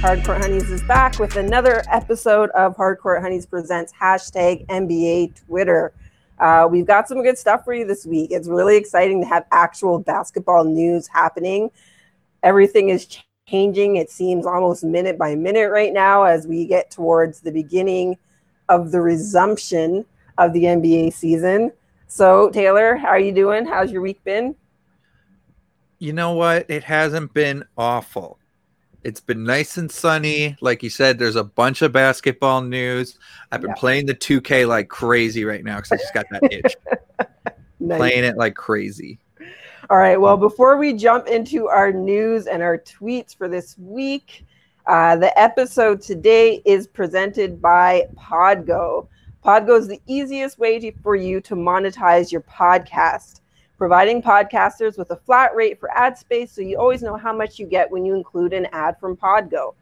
Hardcourt Hunnies is back with another episode of Hardcourt Hunnies Presents hashtag NBA Twitter. Uh, we've got some good stuff for you this week. It's really exciting to have actual basketball news happening. Everything is changing, it seems almost minute by minute right now as we get towards the beginning of the resumption of the NBA season. So, Taylor, how are you doing? How's your week been? You know what? It hasn't been awful. It's been nice and sunny. Like you said, there's a bunch of basketball news. I've been yeah. playing the 2K like crazy right now because I just got that itch. nice. Playing it like crazy. All right. Well, before we jump into our news and our tweets for this week, uh, the episode today is presented by Podgo. Podgo is the easiest way to, for you to monetize your podcast providing podcasters with a flat rate for ad space so you always know how much you get when you include an ad from Podgo.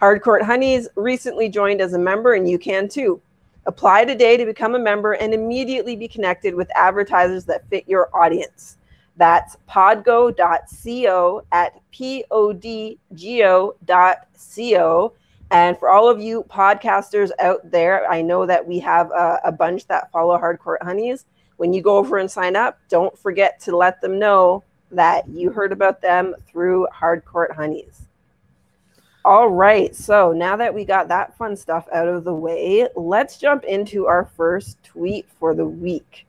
Hardcourt Hunnies recently joined as a member, and you can too. Apply today to become a member and immediately be connected with advertisers that fit your audience. That's podgo.co at podgo.co. And for all of you podcasters out there, I know that we have a, a bunch that follow Hardcourt Hunnies when you go over and sign up, don't forget to let them know that you heard about them through Hardcourt Hunnies. All right, so now that we got that fun stuff out of the way, let's jump into our first tweet for the week.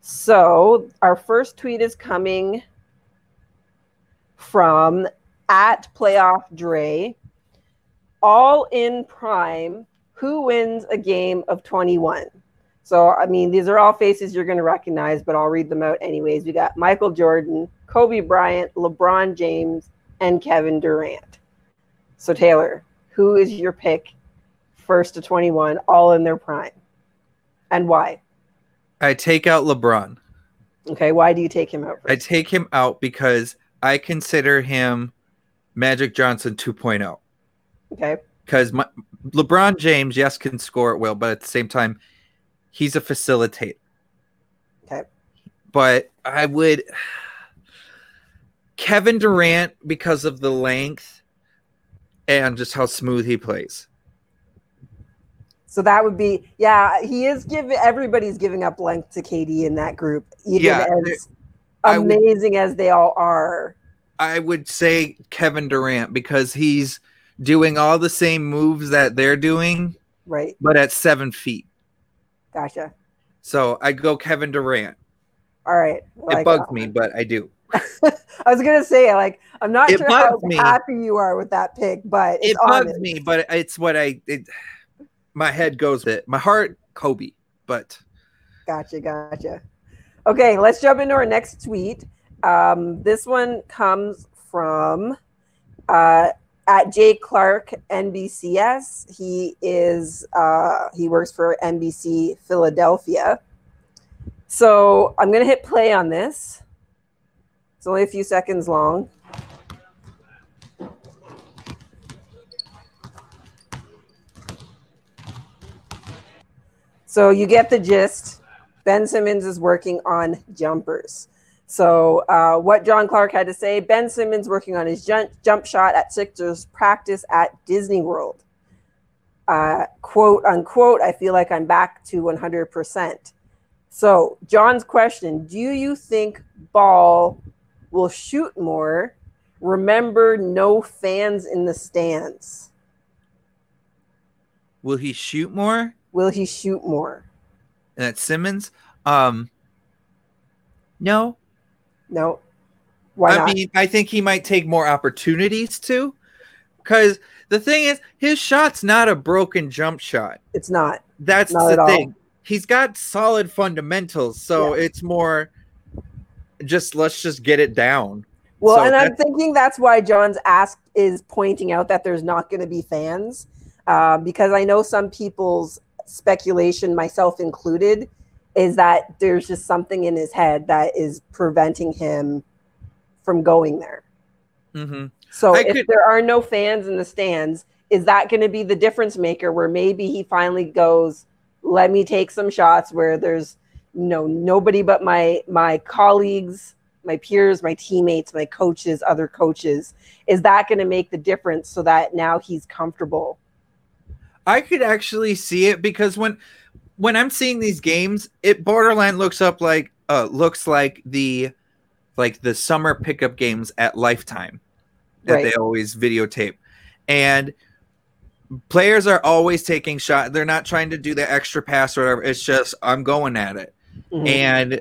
So, our first tweet is coming from at Playoff Dre. All in prime. Who wins a game of 21? So, I mean, these are all faces you're going to recognize, but I'll read them out anyways. We got Michael Jordan, Kobe Bryant, LeBron James, and Kevin Durant. So, Taylor, who is your pick first to 21, all in their prime? And why? I take out LeBron. Okay, why do you take him out? First? I take him out because I consider him Magic Johnson 2.0. Okay. Because LeBron James, yes, can score at will, but at the same time, he's a facilitator. Okay. But I would Kevin Durant because of the length and just how smooth he plays. So that would be yeah, he is giving everybody's giving up length to KD in that group, even yeah, as amazing as they all are. I would say Kevin Durant because he's doing all the same moves that they're doing, right? But at seven feet. Gotcha. So I go Kevin Durant. All right. Like, it bugs uh, me, but I do. I was gonna say, like, I'm not it sure how me. happy you are with that pick, but it bugs me. But it's what I. It, my head goes it. My heart, Kobe. But gotcha, gotcha. Okay, let's jump into our next tweet. Um, this one comes from uh, at Jay Clark NBCS. He is uh, he works for NBC Philadelphia. So I'm gonna hit play on this. It's only a few seconds long. So you get the gist. Ben Simmons is working on jumpers. So, uh, what John Clark had to say Ben Simmons working on his jump, jump shot at Sixers practice at Disney World. Uh, quote unquote, I feel like I'm back to 100%. So, John's question Do you think Ball will shoot more? Remember, no fans in the stands. Will he shoot more? Will he shoot more? And at Simmons? Um, no, no. Why I not? mean, I think he might take more opportunities too. Because the thing is, his shot's not a broken jump shot. It's not. That's not the thing. All. He's got solid fundamentals, so yeah. it's more just let's just get it down. Well, so and I'm thinking that's why John's asked is pointing out that there's not going to be fans, uh, because I know some people's speculation, myself included, is that there's just something in his head that is preventing him from going there. Mm-hmm. So I if could... there are no fans in the stands, is that going to be the difference maker where maybe he finally goes, let me take some shots where there's, you no nobody but my my colleagues my peers my teammates my coaches other coaches is that going to make the difference so that now he's comfortable i could actually see it because when when i'm seeing these games it borderline looks up like uh looks like the like the summer pickup games at lifetime that right. they always videotape and players are always taking shot they're not trying to do the extra pass or whatever it's just i'm going at it mm-hmm. and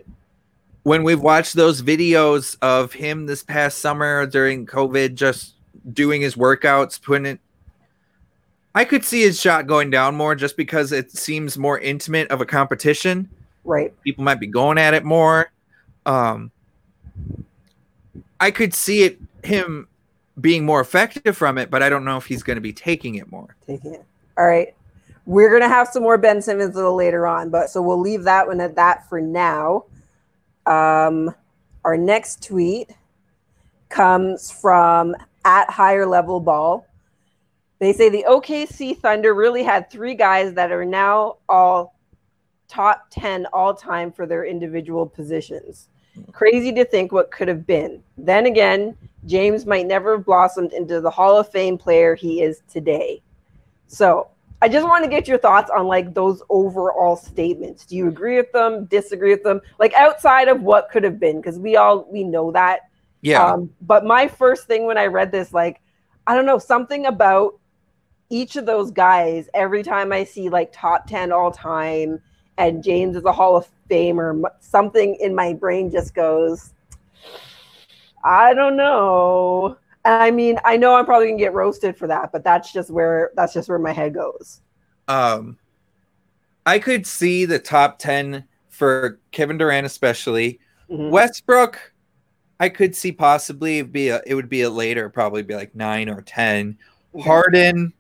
when we've watched those videos of him this past summer during covid just doing his workouts putting it i could see his shot going down more just because it seems more intimate of a competition right people might be going at it more um i could see it him being more effective from it, but I don't know if he's going to be taking it more. Taking it. All right. We're going to have some more Ben Simmons a little later on, but so we'll leave that one at that for now. Um, our next tweet comes from at higher level ball. They say the OKC Thunder really had three guys that are now all top 10 all time for their individual positions. Crazy to think what could have been. Then again, James might never have blossomed into the Hall of Fame player he is today. So I just want to get your thoughts on like those overall statements. Do you agree with them? Disagree with them? Like outside of what could have been, because we all we know that. Yeah. Um, but my first thing when I read this, like, I don't know, something about each of those guys. Every time I see like top ten all time, and James is a Hall of Famer, something in my brain just goes I don't know. I mean, I know I'm probably gonna get roasted for that, but that's just where that's just where my head goes. Um, I could see the top ten for Kevin Durant, especially mm-hmm. Westbrook. I could see possibly be a, it would be a later, probably be like nine or 10 mm-hmm. Harden,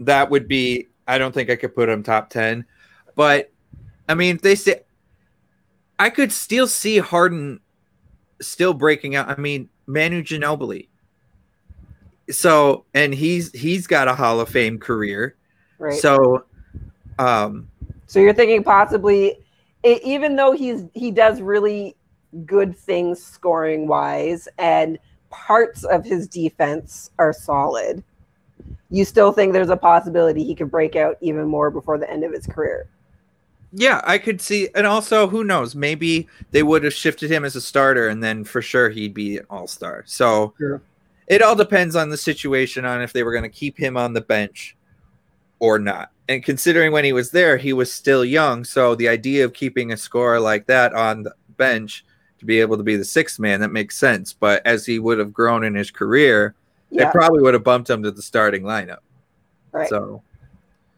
that would be. I don't think I could put him top ten, but I mean, if they say I could still see Harden still breaking out. I mean, Manu Ginobili. So, and he's he's got a Hall of Fame career. Right. So, um, so you're thinking possibly, it, even though he's he does really good things scoring wise, and parts of his defense are solid. You still think there's a possibility he could break out even more before the end of his career? Yeah, I could see, and also who knows? Maybe they would have shifted him as a starter, and then for sure he'd be an all star. So sure. it all depends on the situation on if they were going to keep him on the bench or not. And considering when he was there, he was still young, so the idea of keeping a scorer like that on the bench to be able to be the sixth man that makes sense. But as he would have grown in his career, yeah. they probably would have bumped him to the starting lineup. Right. So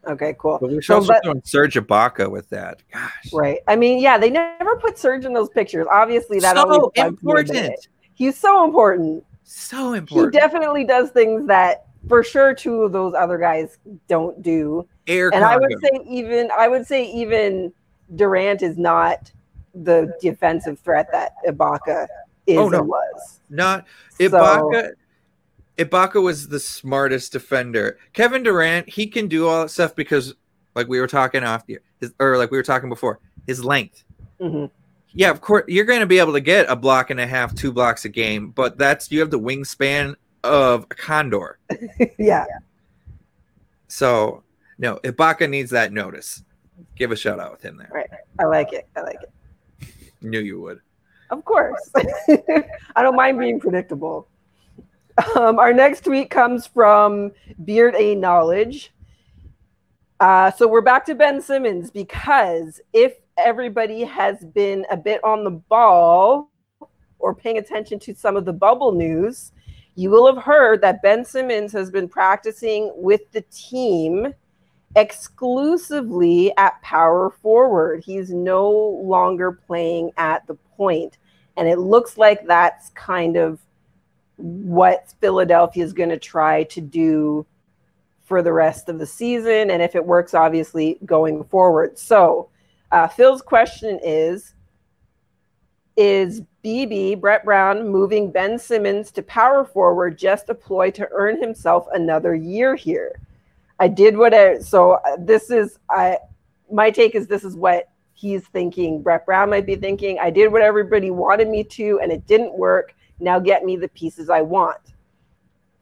Okay, cool. But we should so, also but, Serge Ibaka with that. Gosh. Right. I mean, yeah, they never put Serge in those pictures. Obviously, that so important. He's so important. So important. He definitely does things that, for sure, two of those other guys don't do. Air and I would say even I would say even Durant is not the defensive threat that Ibaka is oh, no. was. Not Ibaka. So, Ibaka was the smartest defender. Kevin Durant, he can do all that stuff because, like we were talking off the, his, or like we were talking before, his length. Mm-hmm. Yeah, of course, you're going to be able to get a block and a half, two blocks a game, but that's you have the wingspan of a condor. yeah. So, no, Ibaka needs that notice. Give a shout out with him there. Right. I like it. I like it. Knew you would. Of course. I don't mind being predictable. Um, our next tweet comes from Beard A Knowledge. Uh, so we're back to Ben Simmons because if everybody has been a bit on the ball or paying attention to some of the bubble news, you will have heard that Ben Simmons has been practicing with the team exclusively at power forward. He's no longer playing at the point, And it looks like that's kind of what Philadelphia is going to try to do for the rest of the season, and if it works, obviously going forward. So, uh, Phil's question is: Is BB Brett Brown moving Ben Simmons to power forward just a ploy to earn himself another year here? I did what I so uh, this is I my take is this is what he's thinking, Brett Brown might be thinking, I did what everybody wanted me to and it didn't work. Now get me the pieces I want.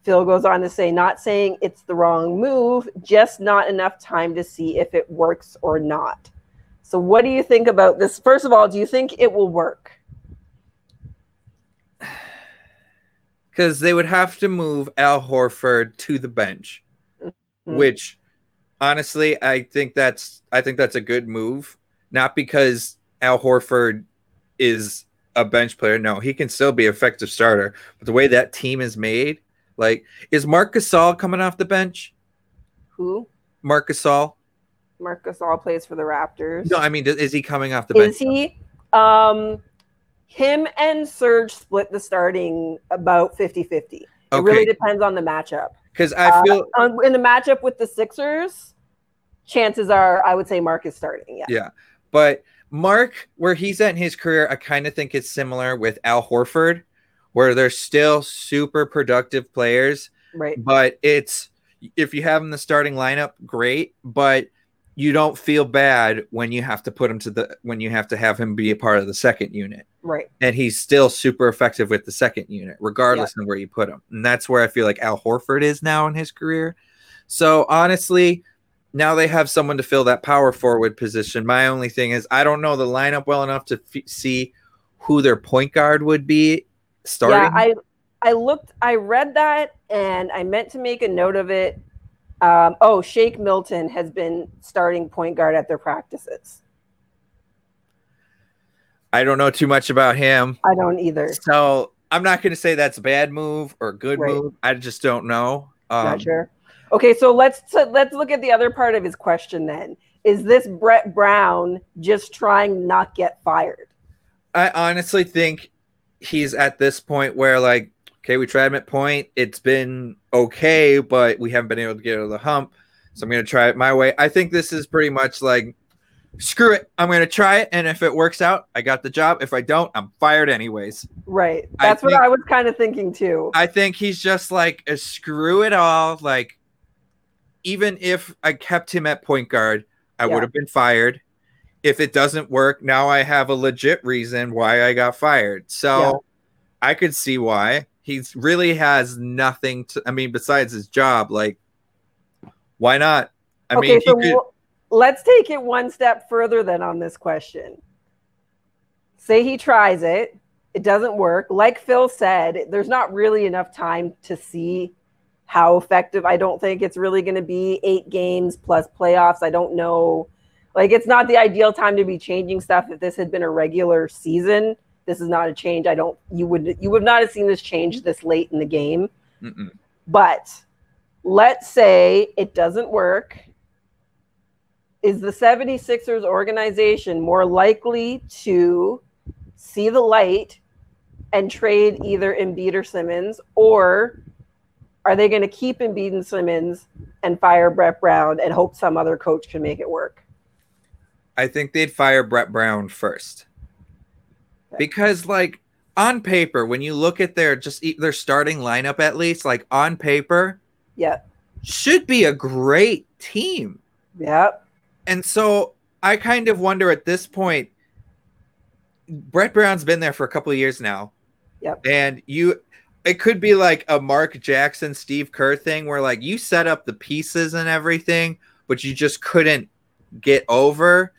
Phil goes on to say, not saying it's the wrong move, just not enough time to see if it works or not. So, what do you think about this? First of all, do you think it will work? Because they would have to move Al Horford to the bench, mm-hmm. which honestly, I think that's I think that's a good move. Not because Al Horford is a bench player. No, he can still be effective starter. But the way that team is made, like, is Marc Gasol coming off the bench? Who? Marc Gasol. Marc Gasol plays for the Raptors. No, I mean, is he coming off the bench? Is he? Um, him and Serge split the starting about 50 50. It really depends on the matchup. Because I feel uh, in the matchup with the Sixers, chances are I would say Mark is starting. Yeah. Yeah. But Marc, where he's at in his career, I kind of think it's similar with Al Horford, where they're still super productive players. Right. But it's if you have him in the starting lineup, great. But you don't feel bad when you have to put him to the when you have to have him be a part of the second unit. Right. And he's still super effective with the second unit, regardless yeah. of where you put him. And that's where I feel like Al Horford is now in his career. So honestly, now they have someone to fill that power forward position. My only thing is I don't know the lineup well enough to f- see who their point guard would be starting. Yeah, I I looked, I read that, and I meant to make a note of it um, oh, Shake Milton has been starting point guard at their practices. I don't know too much about him. I don't either. So I'm not going to say that's a bad move or a good right. move. I just don't know. Um, not sure. Okay, so let's so let's look at the other part of his question. Then is this Brett Brown just trying not to get fired? I honestly think he's at this point where like okay, we tried him at point. It's been okay, but we haven't been able to get over the hump. So I'm going to try it my way. I think this is pretty much like, screw it. I'm going to try it. And if it works out, I got the job. If I don't, I'm fired anyways. Right. That's I what think, I was kind of thinking too. I think he's just like, a screw it all. Like, even if I kept him at point guard, I yeah. would have been fired. If it doesn't work, now I have a legit reason why I got fired. So yeah. I could see why he really has nothing to i mean besides his job like why not i okay, mean so could... let's take it one step further then on this question say he tries it it doesn't work like phil said there's not really enough time to see how effective i don't think it's really going to be eight games plus playoffs i don't know like it's not the ideal time to be changing stuff if this had been a regular season this is not a change. I don't. You would you would not have seen this change this late in the game. Mm-mm. But let's say it doesn't work. Is the 76ers organization more likely to see the light and trade either Embiid or Simmons, or are they going to keep Embiid and Simmons and fire Brett Brown and hope some other coach can make it work? I think they'd fire Brett Brown first. Because like on paper when you look at their just their starting lineup at least like on paper yeah should be a great team. Yeah and so i kind of wonder at this point brett brown's been there for a couple of years now. Yep. And you it could be like a mark jackson steve kerr thing where like you set up the pieces and everything but you just couldn't get over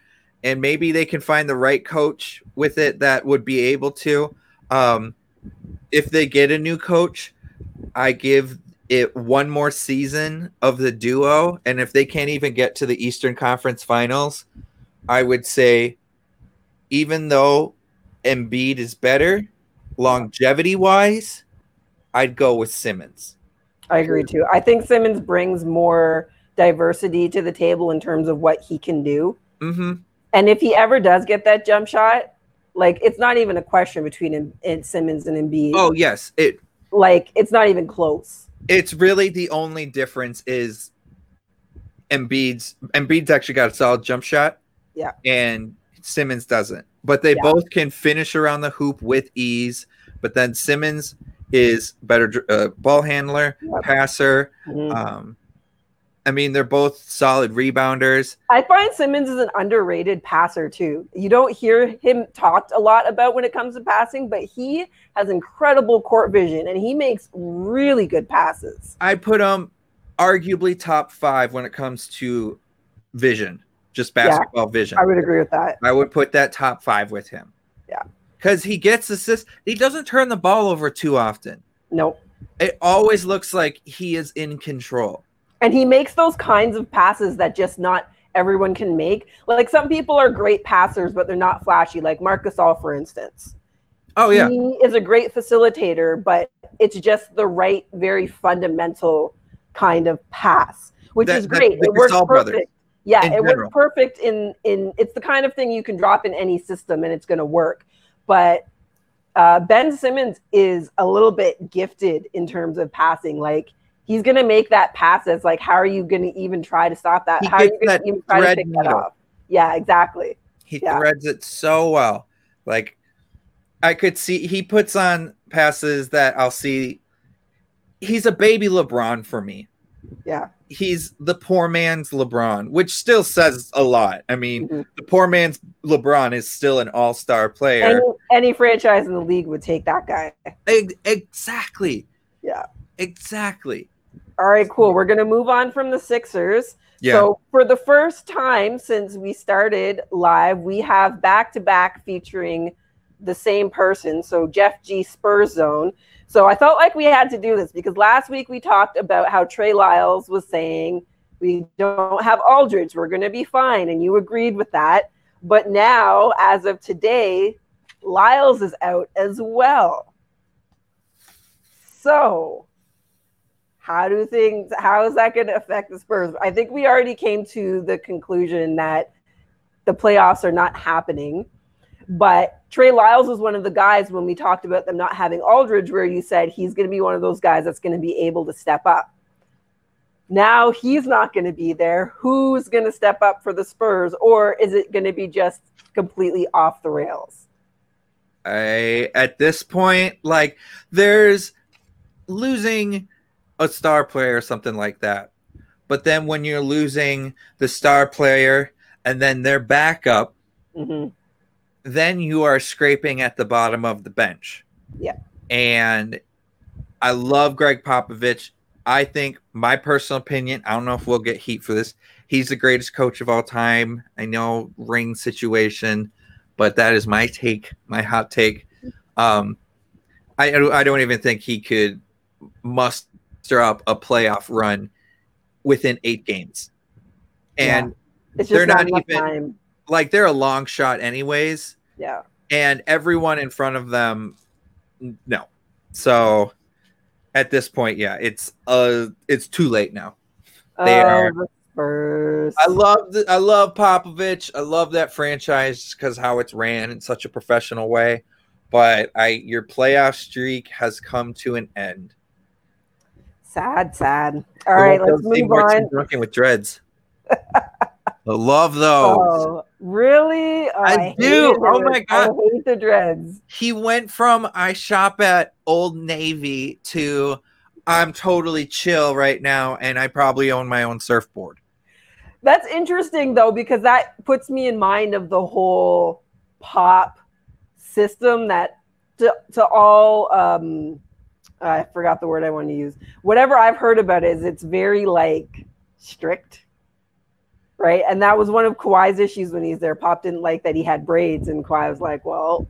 and maybe they can find the right coach with it that would be able to. Um, if they get a new coach, I give it one more season of the duo, and if they can't even get to the Eastern Conference Finals, I would say, even though Embiid is better, longevity wise, I'd go with Simmons. I agree too. I think Simmons brings more diversity to the table in terms of what he can do. Mm-hmm. And if he ever does get that jump shot, like it's not even a question between him and Simmons and Embiid. Oh yes, it like it's not even close. It's really the only difference is Embiid's Embiid's actually got a solid jump shot. Yeah. And Simmons doesn't. But they yeah. both can finish around the hoop with ease. But then Simmons is better uh, ball handler, passer. Mm-hmm. Um, I mean, they're both solid rebounders. I find Simmons is an underrated passer too. You don't hear him talked a lot about when it comes to passing, but he has incredible court vision and he makes really good passes. I put him arguably top five when it comes to vision, just basketball yeah, vision. I would agree with that. I would put that top five with him. Yeah. Because he gets assists. He doesn't turn the ball over too often. Nope. It always looks like he is in control and he makes those kinds of passes that just not everyone can make. Like some people are great passers, but they're not flashy, like Marc Gasol, for instance. Oh yeah, he is a great facilitator, but it's just the right, very fundamental kind of pass, which that, is great. it works perfect. Brothers, yeah, it general. works perfect in in. It's the kind of thing you can drop in any system and it's going to work. But uh, Ben Simmons is a little bit gifted in terms of passing. Like he's going to make that pass as like, how are you going to even try to stop that? He how are you going to even try to pick that off? Yeah, exactly. He yeah. threads it so well. Like I could see he puts on passes that I'll see. He's a baby LeBron for me. Yeah. He's the poor man's LeBron, which still says a lot. I mean, mm-hmm. the poor man's LeBron is still an all star player. Any, any franchise in the league would take that guy. Exactly. Yeah. Exactly. All right, cool. We're going to move on from the Sixers. Yeah. So, for the first time since we started live, we have back to back featuring the same person. So, Jeff G. Spurs Zone. So, I felt like we had to do this because last week we talked about how Trey Lyles was saying we don't have Aldridge, we're going to be fine. And you agreed with that. But now, as of today, Lyles is out as well. So, how do things how is that going to affect the spurs i think we already came to the conclusion that the playoffs are not happening but trey lyles was one of the guys when we talked about them not having aldridge where you said he's going to be one of those guys that's going to be able to step up now he's not going to be there who's going to step up for the spurs or is it going to be just completely off the rails i at this point like there's losing a star player or something like that. But then when you're losing the star player and then their backup, mm-hmm. Then you are scraping at the bottom of the bench. Yeah. And I love Gregg Popovich. I think my personal opinion, I don't know if we'll get heat for this. He's the greatest coach of all time. I know ring situation, but that is my take, my hot take. Um, I I don't even think he could muster up a playoff run within eight games. And yeah. they're not, not even time. like they're a long shot, anyways. Yeah. And everyone in front of them, no. So at this point, yeah, it's uh it's too late now. They oh, are Spurs. I love the, I love Popovich. I love that franchise because how it's ran in such a professional way. But I your playoff streak has come to an end. Sad, sad. All right, let's move on. Working with dreads. I love those. Oh, really? Oh, I, I do. Oh my god, I hate the dreads. He went from I shop at Old Navy to I'm totally chill right now, and I probably own my own surfboard. That's interesting though, because that puts me in mind of the whole pop system that to, to all um, I forgot the word I want to use. Whatever I've heard about it is it's very like strict, right? And that was one of Kawhi's issues when he's there. Pop didn't like that he had braids, and Kawhi was like, "Well,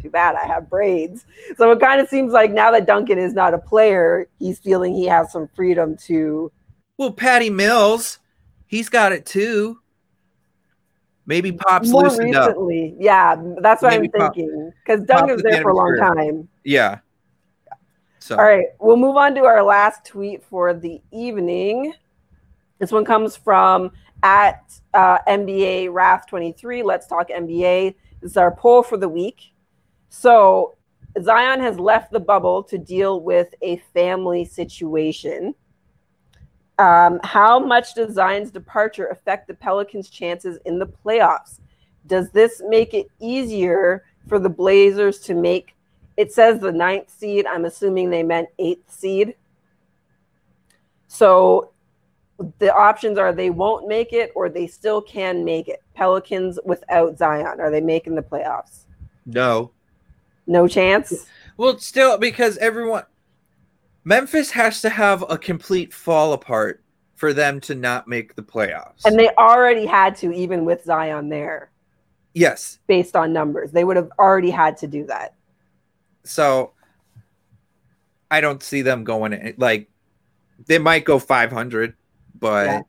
too bad I have braids." So it kind of seems like now that Duncan is not a player, he's feeling he has some freedom to. Well, Patty Mills, he's got it too. Maybe Pop's More loosened recently, up. yeah, that's what Maybe I'm thinking. Because Duncan's there for a long time. Yeah. So. All right, we'll move on to our last tweet for the evening. This one comes from at uh, NBA Wrath23. Let's talk NBA. This is our poll for the week. So Zion has left the bubble to deal with a family situation. Um, how much does Zion's departure affect the Pelicans' chances in the playoffs? Does this make it easier for the Blazers to make it says the ninth seed. I'm assuming they meant eighth seed. So the options are they won't make it or they still can make it. Pelicans without Zion, are they making the playoffs? No. No chance. Well, still because everyone Memphis has to have a complete fall apart for them to not make the playoffs. And they already had to, even with Zion there. Yes. Based on numbers. They would have already had to do that. So I don't see them going in. Like they might go 500, but yeah.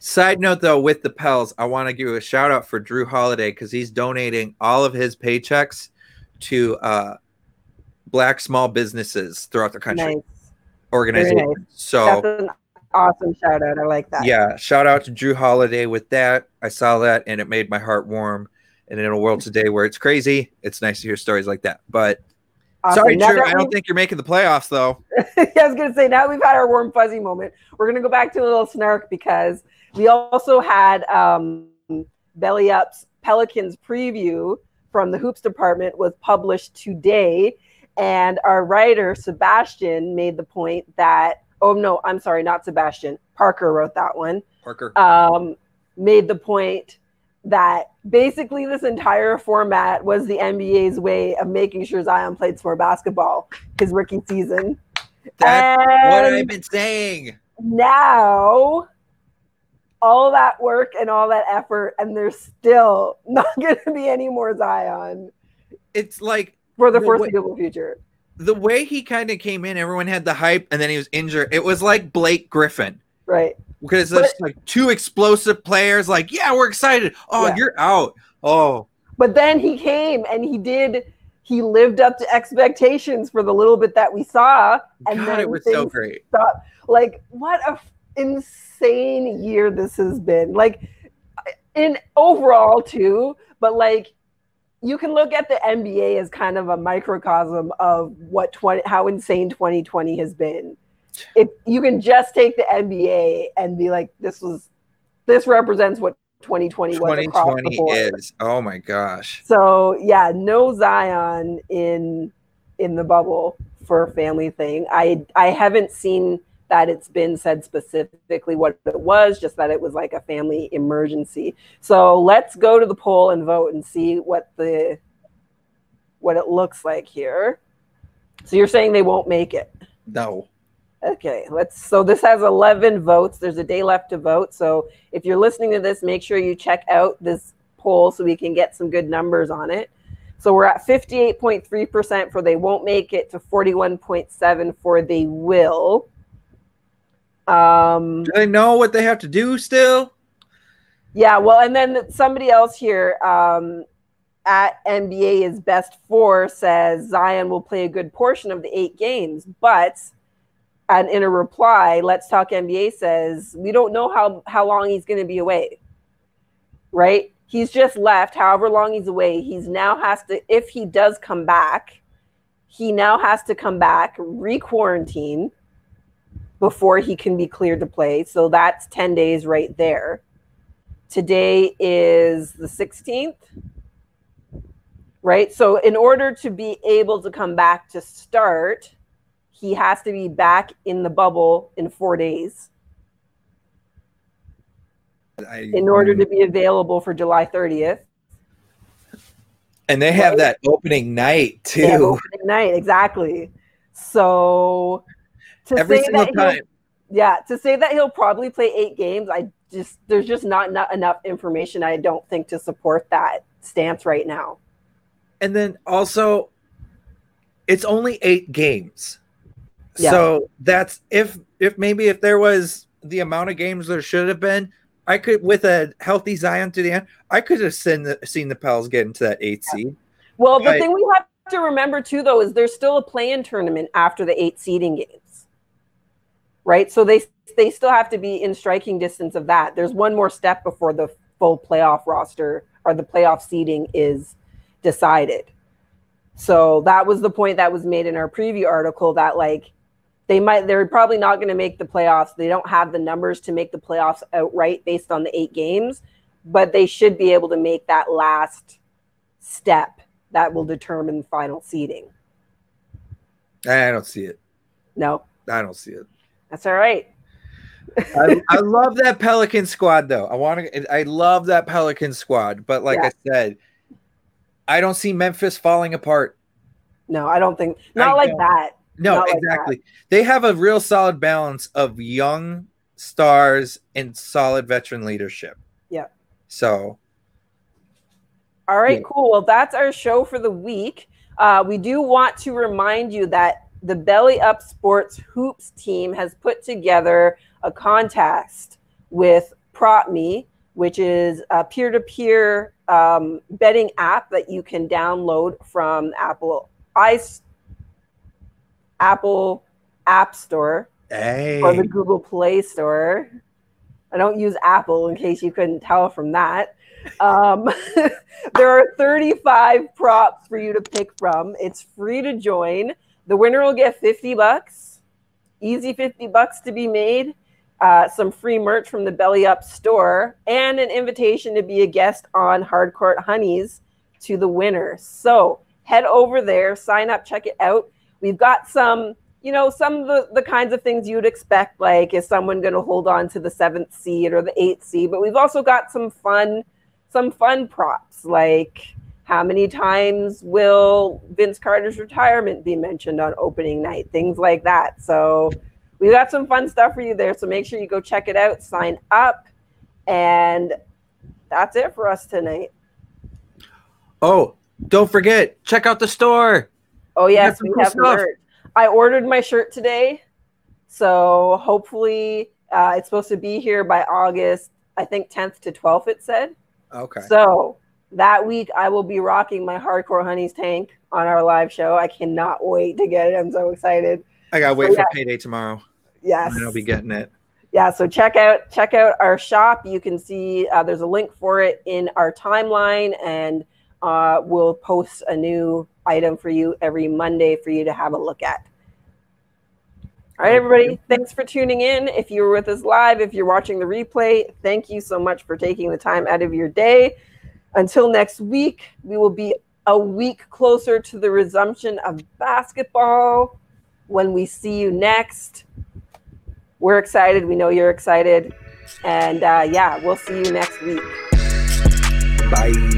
side note though, with the Pels, I want to give a shout out for Jrue Holiday because he's donating all of his paychecks to uh, black small businesses throughout the country. Nice. Organization. Nice. So that's an awesome shout out. I like that. Yeah, shout out to Jrue Holiday with that. I saw that and it made my heart warm. And in a world today where it's crazy, it's nice to hear stories like that. But Awesome. Sorry, Jrue. I don't think you're making the playoffs, though. yeah, I was going to say, now we've had our warm fuzzy moment. We're going to go back to a little snark because we also had um, Belly Up's Pelicans preview from the Hoops department was published today. And our writer, Sebastian, made the point that, oh, no, I'm sorry, not Sebastian. Parker wrote that one. Parker. Um, made the point that basically this entire format was the NBA's way of making sure Zion played more basketball his rookie season. That's and what I've been saying. Now, all that work and all that effort, and there's still not going to be any more Zion. It's like for the foreseeable future. The way he kind of came in, everyone had the hype, and then he was injured. It was like Blake Griffin. Right because there's like two explosive players. Like, yeah, we're excited. Oh, yeah. you're out. Oh, but then he came and he did. He lived up to expectations for the little bit that we saw, and God, then it was so great. Stopped. Like, what a f- insane year this has been. Like, in overall too, but like you can look at the NBA as kind of a microcosm of what 20 how insane 2020 has been if you can just take the NBA and be like, this was this represents what 2020 2020 is. Oh my gosh. So yeah, no Zion in in the bubble for a family thing. I I haven't seen that it's been said specifically what it was, just that it was like a family emergency. So let's go to the poll and vote and see what the what it looks like here. So you're saying they won't make it? No. Okay, let's. So this has 11 votes. There's a day left to vote. So if you're listening to this, make sure you check out this poll so we can get some good numbers on it. So we're at 58.3% for they won't make it to 41.7 for they will. Um, do they know what they have to do still? Yeah, well, and then somebody else here um, at NBA is best four says Zion will play a good portion of the eight games, but and in a reply, Let's Talk NBA says, we don't know how, how long he's going to be away. Right? He's just left, however long he's away. He's now has to, if he does come back, he now has to come back, re quarantine before he can be cleared to play. So that's 10 days right there. Today is the 16th. Right? So, in order to be able to come back to start, he has to be back in the bubble in four days I, in order to be available for July 30th. And they have right? that opening night too. Opening night, exactly. So to every single time. Yeah, to say that he'll probably play eight games, I just there's just not, not enough information. I don't think to support that stance right now. And then also, it's only eight games. Yeah. So that's if if maybe if there was the amount of games there should have been, I could with a healthy Zion to the end, I could have seen the, seen the Pels get into that eight seed. Well, the thing we have to remember too, though, is there's still a play-in tournament after the eight seeding games, right? So they they still have to be in striking distance of that. There's one more step before the full playoff roster or the playoff seeding is decided. So that was the point that was made in our preview article that like they might they're probably not going to make the playoffs. They don't have the numbers to make the playoffs outright based on the eight games, but they should be able to make that last step that will determine the final seeding. I don't see it. No. I don't see it. That's all right. I, I, love that Pelican squad, though. I want to. I love that Pelican squad, but like yeah. I said, I don't see Memphis falling apart. No, I don't think. Not I like don't. that. No, not exactly. Like. They have a real solid balance of young stars and solid veteran leadership. Yeah. So. All right, yeah. cool. Well, that's our show for the week. Uh, we do want to remind you that the Belly Up Sports Hoops team has put together a contest with PropMe, which is a peer to peer betting app that you can download from Apple ice Apple App Store hey. or the Google Play Store. I don't use Apple in case you couldn't tell from that. Um, there are 35 props for you to pick from. It's free to join. The winner will get 50 bucks, easy 50 bucks to be made, uh, some free merch from the Belly Up store, and an invitation to be a guest on Hardcourt Hunnies to the winner. So head over there, sign up, check it out. We've got some, you know, some of the, the kinds of things you would expect, like is someone going to hold on to the seventh seed or the eighth seed? But we've also got some fun, some fun props, like how many times will Vince Carter's retirement be mentioned on opening night? Things like that. So we've got some fun stuff for you there. So make sure you go check it out, sign up, and that's it for us tonight. Oh, don't forget, check out the store. Oh yes, we, we have merch. I ordered my shirt today, so hopefully uh, it's supposed to be here by August. I think 10th to 12th. It said. Okay. So that week I will be rocking my Hardcourt Hunnies tank on our live show. I cannot wait to get it. I'm so excited. I gotta wait so, for yeah. payday tomorrow. Yes. And I'll be getting it. Yeah, so check out check out our shop. You can see uh, there's a link for it in our timeline, and uh, we'll post a new item for you every Monday for you to have a look at. All right, everybody, thanks for tuning in. If you were with us live, if you're watching the replay, thank you so much for taking the time out of your day. Until next week, we will be a week closer to the resumption of basketball when we see you next. We're excited. We know you're excited. And uh, yeah, we'll see you next week. Bye.